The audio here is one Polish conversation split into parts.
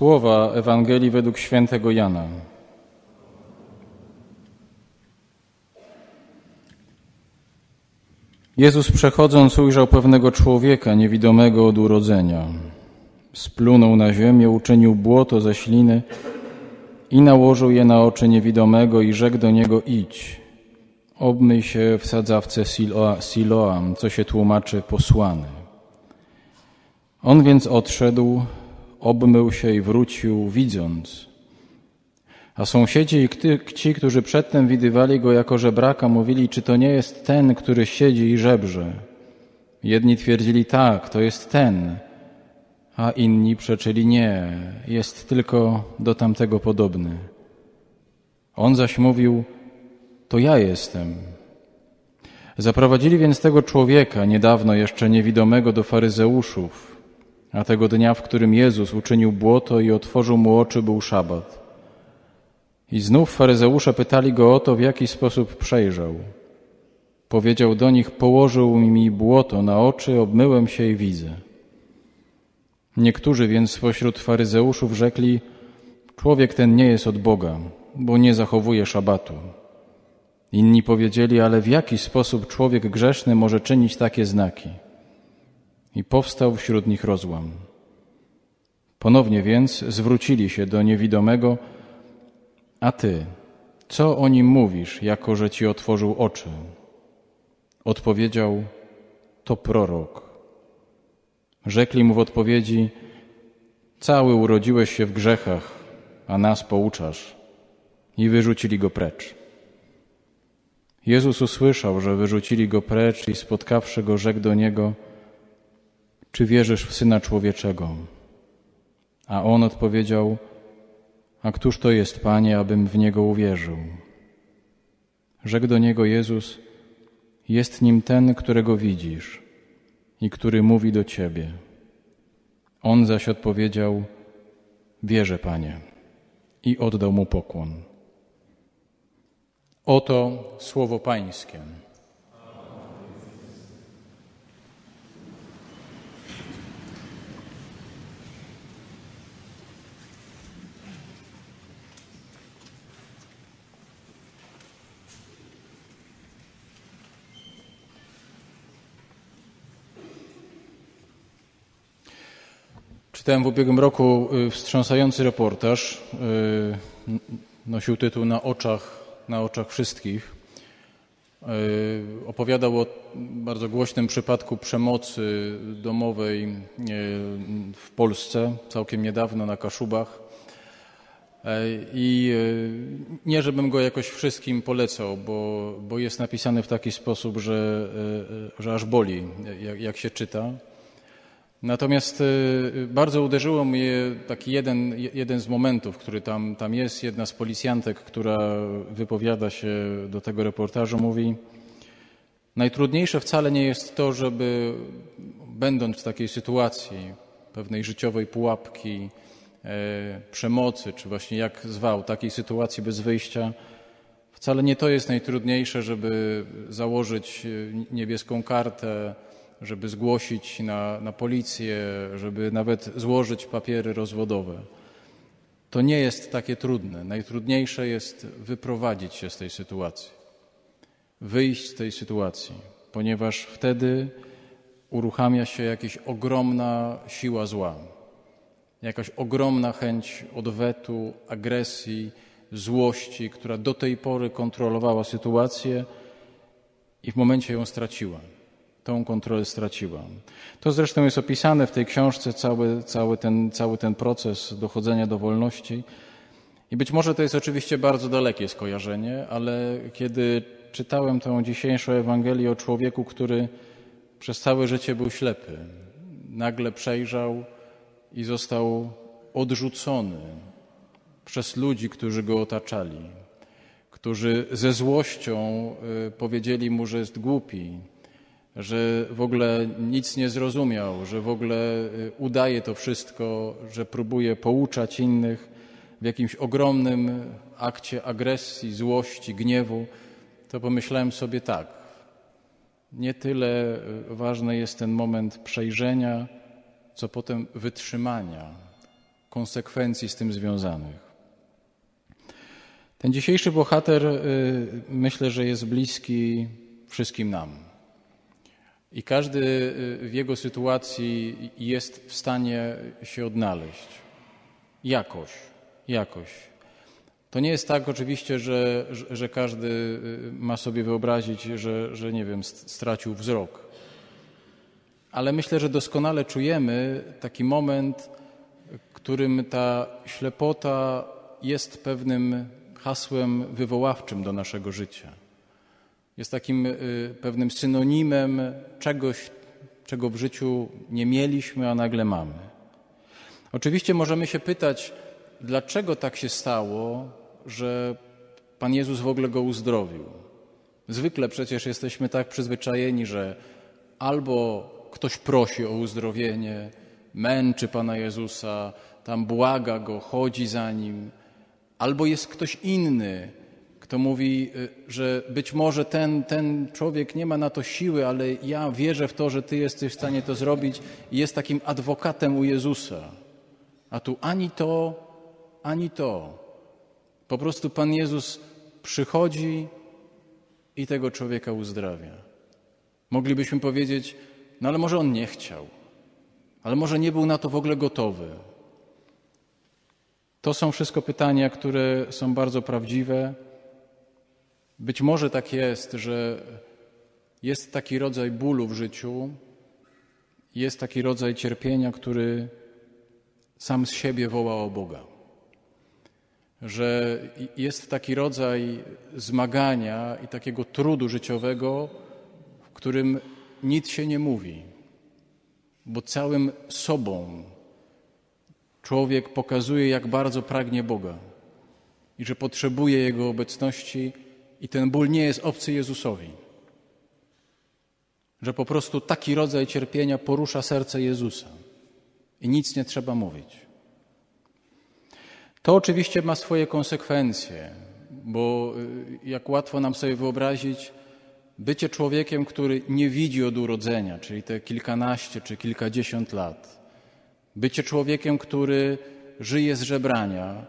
Słowa Ewangelii według świętego Jana. Jezus przechodząc ujrzał pewnego człowieka niewidomego od urodzenia. Splunął na ziemię, uczynił błoto ze śliny i nałożył je na oczy niewidomego i rzekł do niego idź. Obmyj się w sadzawce Siloam, co się tłumaczy posłany. On więc odszedł, obmył się i wrócił, widząc. A sąsiedzi i ci, którzy przedtem widywali go jako żebraka, mówili, czy to nie jest ten, który siedzi i żebrze. Jedni twierdzili, tak, to jest ten, a inni przeczyli, nie, jest tylko do tamtego podobny. On zaś mówił, to ja jestem. Zaprowadzili więc tego człowieka, niedawno jeszcze niewidomego, do faryzeuszów, a tego dnia, w którym Jezus uczynił błoto i otworzył mu oczy, był szabat. I znów faryzeusze pytali go o to, w jaki sposób przejrzał. Powiedział do nich, położył mi błoto na oczy, obmyłem się i widzę. Niektórzy więc spośród faryzeuszów rzekli, człowiek ten nie jest od Boga, bo nie zachowuje szabatu. Inni powiedzieli, ale w jaki sposób człowiek grzeszny może czynić takie znaki? I powstał wśród nich rozłam. Ponownie więc zwrócili się do niewidomego, a ty, co o nim mówisz, jako że ci otworzył oczy? Odpowiedział, to prorok. Rzekli mu w odpowiedzi, cały urodziłeś się w grzechach, a nas pouczasz. I wyrzucili go precz. Jezus usłyszał, że wyrzucili go precz i spotkawszy go, rzekł do niego, czy wierzysz w Syna Człowieczego? A on odpowiedział, a któż to jest, Panie, abym w Niego uwierzył? Rzekł do niego Jezus, jest nim ten, którego widzisz i który mówi do Ciebie. On zaś odpowiedział, wierzę, Panie, i oddał mu pokłon. Oto słowo Pańskie. Czytałem w ubiegłym roku y, wstrząsający reportaż. Y, nosił tytuł Na oczach, na oczach wszystkich. Y, opowiadał o bardzo głośnym przypadku przemocy domowej w Polsce, całkiem niedawno na Kaszubach. I nie, żebym go jakoś wszystkim polecał, bo, bo jest napisany w taki sposób, że, że aż boli, jak, jak się czyta. Natomiast y, bardzo uderzyło mnie taki jeden, jeden z momentów, który tam, tam jest. Jedna z policjantek, która wypowiada się do tego reportażu, mówi: Najtrudniejsze wcale nie jest to, żeby będąc w takiej sytuacji pewnej życiowej pułapki, e, przemocy, czy właśnie jak zwał, takiej sytuacji bez wyjścia, wcale nie to jest najtrudniejsze, żeby założyć e, niebieską kartę, żeby zgłosić na, na policję, żeby nawet złożyć papiery rozwodowe. To nie jest takie trudne. Najtrudniejsze jest wyprowadzić się z tej sytuacji, wyjść z tej sytuacji, ponieważ wtedy uruchamia się jakaś ogromna siła zła, jakaś ogromna chęć odwetu, agresji, złości, która do tej pory kontrolowała sytuację i w momencie ją straciła tą kontrolę straciła. To zresztą jest opisane w tej książce, cały, cały, ten, cały ten proces dochodzenia do wolności. I być może to jest oczywiście bardzo dalekie skojarzenie, ale kiedy czytałem tę dzisiejszą Ewangelię o człowieku, który przez całe życie był ślepy, nagle przejrzał i został odrzucony przez ludzi, którzy go otaczali, którzy ze złością y, powiedzieli mu, że jest głupi, że w ogóle nic nie zrozumiał, że w ogóle y, udaje to wszystko, że próbuje pouczać innych w jakimś ogromnym akcie agresji, złości, gniewu, to pomyślałem sobie tak. Nie tyle y, ważny jest ten moment przejrzenia, co potem wytrzymania, konsekwencji z tym związanych. Ten dzisiejszy bohater y, myślę, że jest bliski wszystkim nam. I każdy y, w jego sytuacji jest w stanie się odnaleźć. Jakoś, jakoś. To nie jest tak oczywiście, że, że, każdy y, ma sobie wyobrazić, że, że nie wiem, stracił wzrok. Ale myślę, że doskonale czujemy taki moment, którym ta ślepota jest pewnym hasłem wywoławczym do naszego życia. Jest takim y, pewnym synonimem czegoś, czego w życiu nie mieliśmy, a nagle mamy. Oczywiście możemy się pytać, dlaczego tak się stało, że Pan Jezus w ogóle go uzdrowił. Zwykle przecież jesteśmy tak przyzwyczajeni, że albo ktoś prosi o uzdrowienie, męczy Pana Jezusa, tam błaga go, chodzi za nim, albo jest ktoś inny, kto mówi, y, że być może ten, ten człowiek nie ma na to siły, ale ja wierzę w to, że Ty jesteś w stanie to zrobić i jest takim adwokatem u Jezusa. A tu ani to, ani to. Po prostu Pan Jezus przychodzi i tego człowieka uzdrawia. Moglibyśmy powiedzieć, no ale może on nie chciał, ale może nie był na to w ogóle gotowy. To są wszystko pytania, które są bardzo prawdziwe. Być może tak jest, że jest taki rodzaj bólu w życiu, jest taki rodzaj cierpienia, który sam z siebie woła o Boga. Że jest taki rodzaj zmagania i takiego trudu życiowego, w którym nic się nie mówi, bo całym sobą człowiek pokazuje, jak bardzo pragnie Boga i że potrzebuje Jego obecności, i ten ból nie jest obcy Jezusowi. Że po prostu taki rodzaj cierpienia porusza serce Jezusa i nic nie trzeba mówić. To oczywiście ma swoje konsekwencje, bo y, jak łatwo nam sobie wyobrazić, bycie człowiekiem, który nie widzi od urodzenia, czyli te kilkanaście czy kilkadziesiąt lat, bycie człowiekiem, który żyje z żebrania,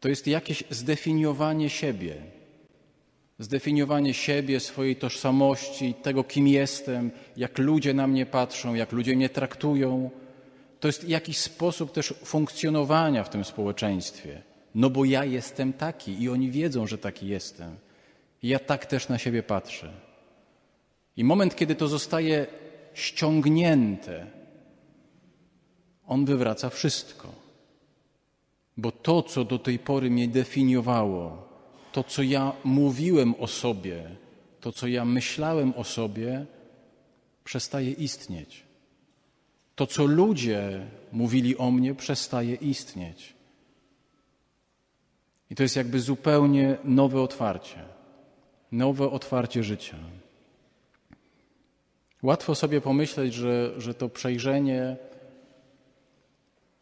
to jest jakieś zdefiniowanie siebie. Zdefiniowanie siebie, swojej tożsamości, tego, kim jestem, jak ludzie na mnie patrzą, jak ludzie mnie traktują. To jest jakiś sposób też funkcjonowania w tym społeczeństwie. No bo ja jestem taki i oni wiedzą, że taki jestem. I ja tak też na siebie patrzę. I moment, kiedy to zostaje ściągnięte, on wywraca wszystko. Bo to, co do tej pory mnie definiowało, to, co ja mówiłem o sobie, to, co ja myślałem o sobie, przestaje istnieć. To, co ludzie mówili o mnie, przestaje istnieć. I to jest jakby zupełnie nowe otwarcie, nowe otwarcie życia. Łatwo sobie pomyśleć, że, że to przejrzenie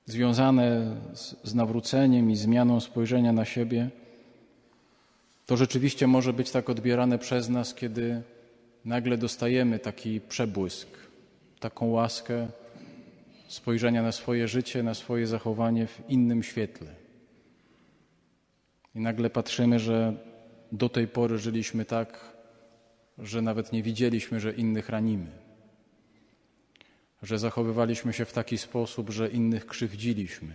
związane z, z nawróceniem i zmianą spojrzenia na siebie, to rzeczywiście może być tak odbierane przez nas, kiedy nagle dostajemy taki przebłysk, taką łaskę spojrzenia na swoje życie, na swoje zachowanie w innym świetle. I nagle patrzymy, że do tej pory żyliśmy tak, że nawet nie widzieliśmy, że innych ranimy że zachowywaliśmy się w taki sposób, że innych krzywdziliśmy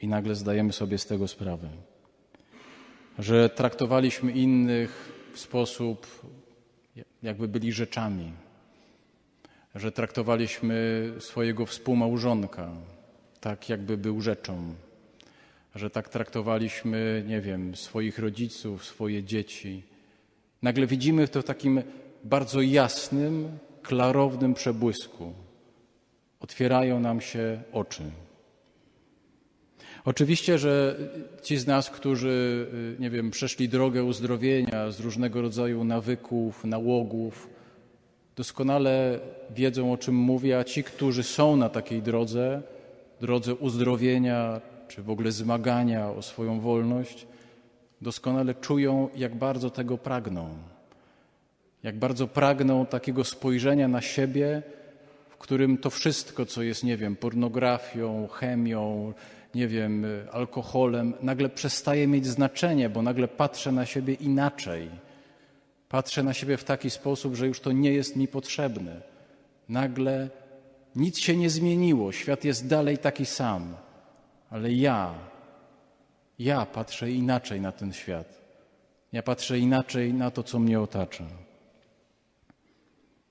i nagle zdajemy sobie z tego sprawę. Że traktowaliśmy innych w sposób, jakby byli rzeczami. Że traktowaliśmy swojego współmałżonka tak, jakby był rzeczą. Że tak traktowaliśmy, nie wiem, swoich rodziców, swoje dzieci. Nagle widzimy to w takim bardzo jasnym, klarownym przebłysku otwierają nam się oczy. Oczywiście, że ci z nas, którzy, nie wiem, przeszli drogę uzdrowienia z różnego rodzaju nawyków, nałogów, doskonale wiedzą, o czym mówię, a ci, którzy są na takiej drodze, drodze uzdrowienia, czy w ogóle zmagania o swoją wolność, doskonale czują, jak bardzo tego pragną. Jak bardzo pragną takiego spojrzenia na siebie, w którym to wszystko, co jest, nie wiem, pornografią, chemią, nie wiem, alkoholem, nagle przestaje mieć znaczenie, bo nagle patrzę na siebie inaczej. Patrzę na siebie w taki sposób, że już to nie jest mi potrzebne. Nagle nic się nie zmieniło, świat jest dalej taki sam, ale ja, ja patrzę inaczej na ten świat. Ja patrzę inaczej na to, co mnie otacza.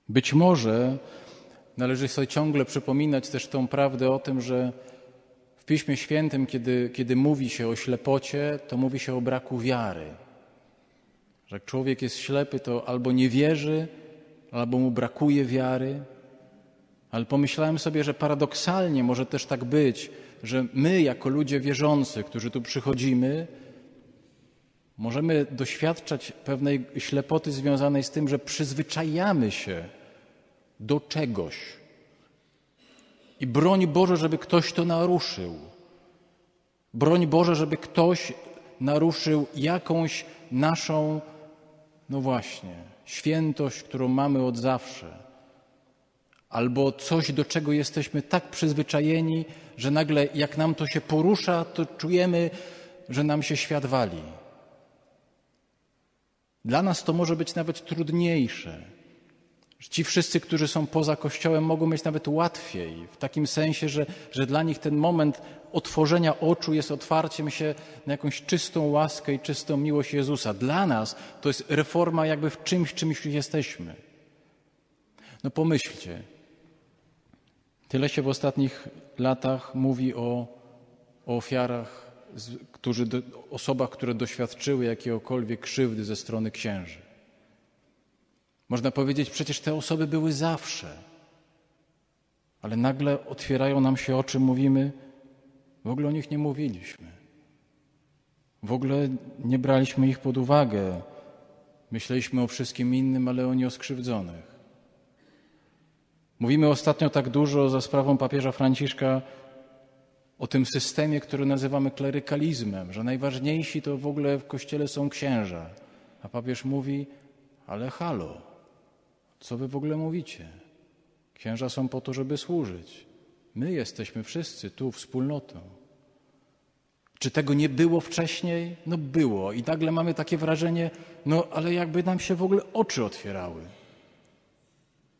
Być może należy sobie ciągle przypominać też tą prawdę o tym, że Piśmie Świętym, kiedy, kiedy mówi się o ślepocie, to mówi się o braku wiary. Że jak człowiek jest ślepy, to albo nie wierzy, albo mu brakuje wiary. Ale pomyślałem sobie, że paradoksalnie może też tak być, że my, jako ludzie wierzący, którzy tu przychodzimy, możemy doświadczać pewnej ślepoty związanej z tym, że przyzwyczajamy się do czegoś. I broń Boże, żeby ktoś to naruszył. Broń Boże, żeby ktoś naruszył jakąś naszą, no właśnie, świętość, którą mamy od zawsze albo coś, do czego jesteśmy tak przyzwyczajeni, że nagle jak nam to się porusza, to czujemy, że nam się świat wali. Dla nas to może być nawet trudniejsze. Ci wszyscy, którzy są poza Kościołem, mogą mieć nawet łatwiej, w takim sensie, że, że dla nich ten moment otworzenia oczu jest otwarciem się na jakąś czystą łaskę i czystą miłość Jezusa. Dla nas to jest reforma jakby w czymś, czymś jesteśmy. No pomyślcie, Tyle się w ostatnich latach mówi o, o ofiarach, którzy, osobach, które doświadczyły jakiegokolwiek krzywdy ze strony księży. Można powiedzieć, przecież te osoby były zawsze. Ale nagle otwierają nam się oczy, mówimy, w ogóle o nich nie mówiliśmy. W ogóle nie braliśmy ich pod uwagę. Myśleliśmy o wszystkim innym, ale o nieoskrzywdzonych. Mówimy ostatnio tak dużo za sprawą papieża Franciszka o tym systemie, który nazywamy klerykalizmem, że najważniejsi to w ogóle w kościele są księża. A papież mówi, ale halo, co wy w ogóle mówicie? Księża są po to, żeby służyć. My jesteśmy wszyscy tu wspólnotą. Czy tego nie było wcześniej? No było. I nagle mamy takie wrażenie, no ale jakby nam się w ogóle oczy otwierały.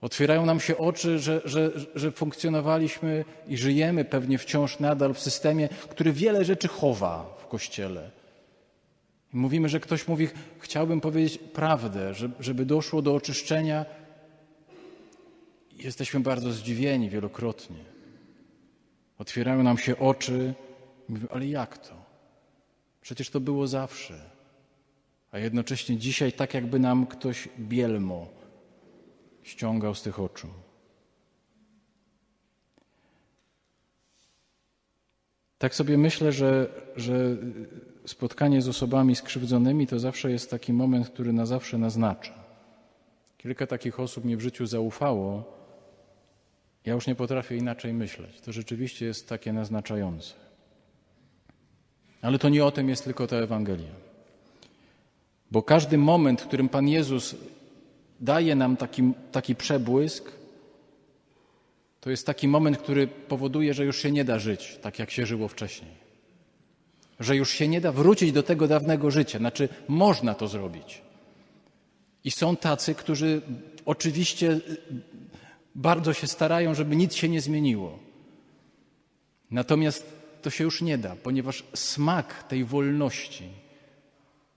Otwierają nam się oczy, że, że, że funkcjonowaliśmy i żyjemy pewnie wciąż nadal w systemie, który wiele rzeczy chowa w kościele. Mówimy, że ktoś mówi, chciałbym powiedzieć prawdę, żeby doszło do oczyszczenia. Jesteśmy bardzo zdziwieni wielokrotnie. Otwierają nam się oczy mówimy, ale jak to? Przecież to było zawsze. A jednocześnie dzisiaj tak jakby nam ktoś bielmo ściągał z tych oczu. Tak sobie myślę, że, że spotkanie z osobami skrzywdzonymi to zawsze jest taki moment, który na zawsze naznacza. Kilka takich osób mi w życiu zaufało. Ja już nie potrafię inaczej myśleć. To rzeczywiście jest takie naznaczające. Ale to nie o tym jest tylko ta Ewangelia. Bo każdy moment, w którym Pan Jezus daje nam taki, taki przebłysk, to jest taki moment, który powoduje, że już się nie da żyć tak, jak się żyło wcześniej. Że już się nie da wrócić do tego dawnego życia. Znaczy, można to zrobić. I są tacy, którzy oczywiście bardzo się starają, żeby nic się nie zmieniło. Natomiast to się już nie da, ponieważ smak tej wolności,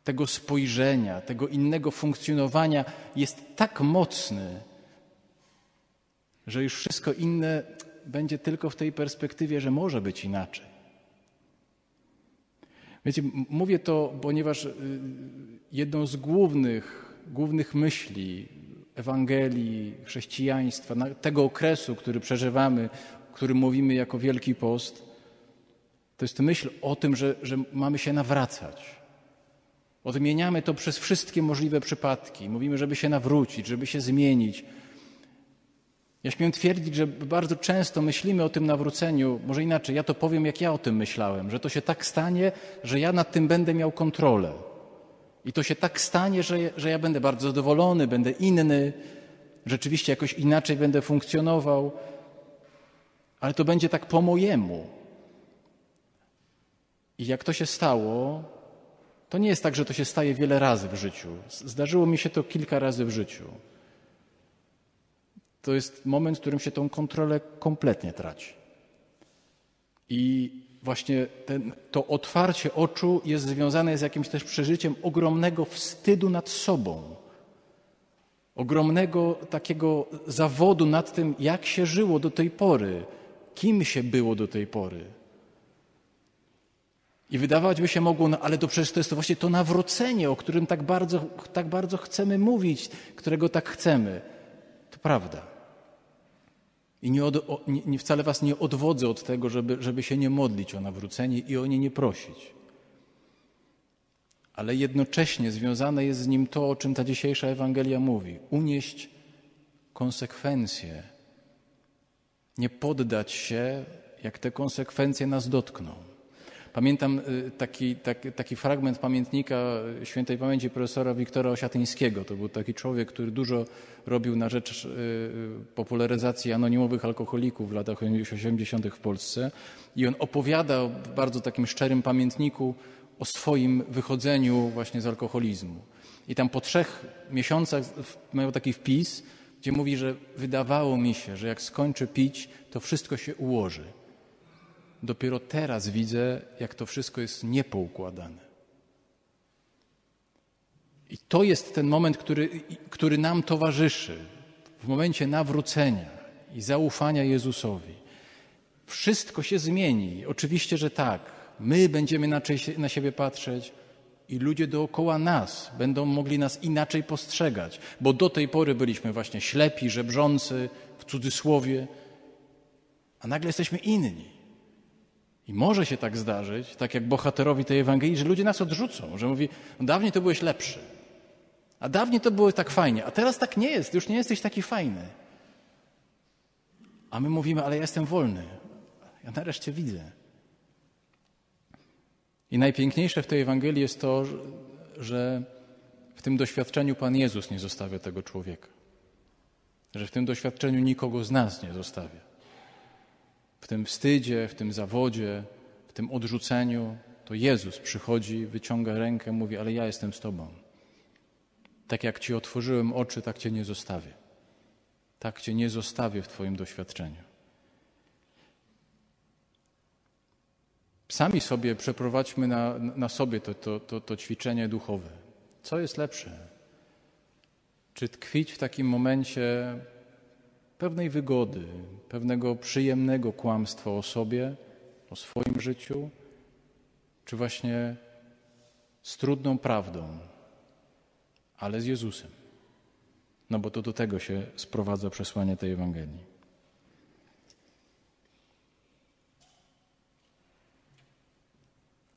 tego spojrzenia, tego innego funkcjonowania jest tak mocny, że już wszystko inne będzie tylko w tej perspektywie, że może być inaczej. Wiecie, mówię to, ponieważ y, jedną z głównych, głównych myśli Ewangelii, chrześcijaństwa, tego okresu, który przeżywamy, który mówimy jako Wielki Post, to jest myśl o tym, że, że mamy się nawracać Odmieniamy to przez wszystkie możliwe przypadki. Mówimy, żeby się nawrócić, żeby się zmienić. Ja śmiem twierdzić, że bardzo często myślimy o tym nawróceniu, może inaczej, ja to powiem, jak ja o tym myślałem, że to się tak stanie, że ja nad tym będę miał kontrolę. I to się tak stanie, że, że ja będę bardzo zadowolony, będę inny, rzeczywiście jakoś inaczej będę funkcjonował, ale to będzie tak po mojemu. I jak to się stało, to nie jest tak, że to się staje wiele razy w życiu. Zdarzyło mi się to kilka razy w życiu. To jest moment, w którym się tą kontrolę kompletnie traci. I właśnie ten, to otwarcie oczu jest związane z jakimś też przeżyciem ogromnego wstydu nad sobą. Ogromnego takiego zawodu nad tym, jak się żyło do tej pory, kim się było do tej pory. I wydawać by się mogło, no ale to przecież to jest właśnie to nawrócenie, o którym tak bardzo, tak bardzo chcemy mówić, którego tak chcemy. To prawda. I nie, od, nie, wcale was nie odwodzę od tego, żeby, żeby się nie modlić o nawrócenie i o nie nie prosić. Ale jednocześnie związane jest z nim to, o czym ta dzisiejsza Ewangelia mówi. Unieść konsekwencje. Nie poddać się, jak te konsekwencje nas dotkną. Pamiętam y, taki, taki, taki, fragment pamiętnika świętej pamięci profesora Wiktora Osiatyńskiego. To był taki człowiek, który dużo robił na rzecz y, popularyzacji anonimowych alkoholików w latach 80. w Polsce. I on opowiada w bardzo takim szczerym pamiętniku o swoim wychodzeniu właśnie z alkoholizmu. I tam po trzech miesiącach miał taki wpis, gdzie mówi, że wydawało mi się, że jak skończę pić, to wszystko się ułoży dopiero teraz widzę, jak to wszystko jest niepoukładane. I to jest ten moment, który, który nam towarzyszy w momencie nawrócenia i zaufania Jezusowi. Wszystko się zmieni. Oczywiście, że tak. My będziemy inaczej na siebie patrzeć i ludzie dookoła nas będą mogli nas inaczej postrzegać, bo do tej pory byliśmy właśnie ślepi, żebrzący, w cudzysłowie, a nagle jesteśmy inni. I może się tak zdarzyć, tak jak bohaterowi tej Ewangelii, że ludzie nas odrzucą, że mówi, no dawniej to byłeś lepszy, a dawniej to było tak fajnie, a teraz tak nie jest, już nie jesteś taki fajny. A my mówimy, ale ja jestem wolny, ja nareszcie widzę. I najpiękniejsze w tej Ewangelii jest to, że w tym doświadczeniu Pan Jezus nie zostawia tego człowieka. Że w tym doświadczeniu nikogo z nas nie zostawia w tym wstydzie, w tym zawodzie, w tym odrzuceniu, to Jezus przychodzi, wyciąga rękę, mówi: Ale ja jestem z Tobą. Tak jak Ci otworzyłem oczy, tak Cię nie zostawię. Tak Cię nie zostawię w Twoim doświadczeniu. Sami sobie przeprowadźmy na, na sobie to, to, to, to ćwiczenie duchowe. Co jest lepsze? Czy tkwić w takim momencie pewnej wygody, pewnego przyjemnego kłamstwa o sobie, o swoim życiu, czy właśnie z trudną prawdą, ale z Jezusem. No bo to do tego się sprowadza przesłanie tej Ewangelii.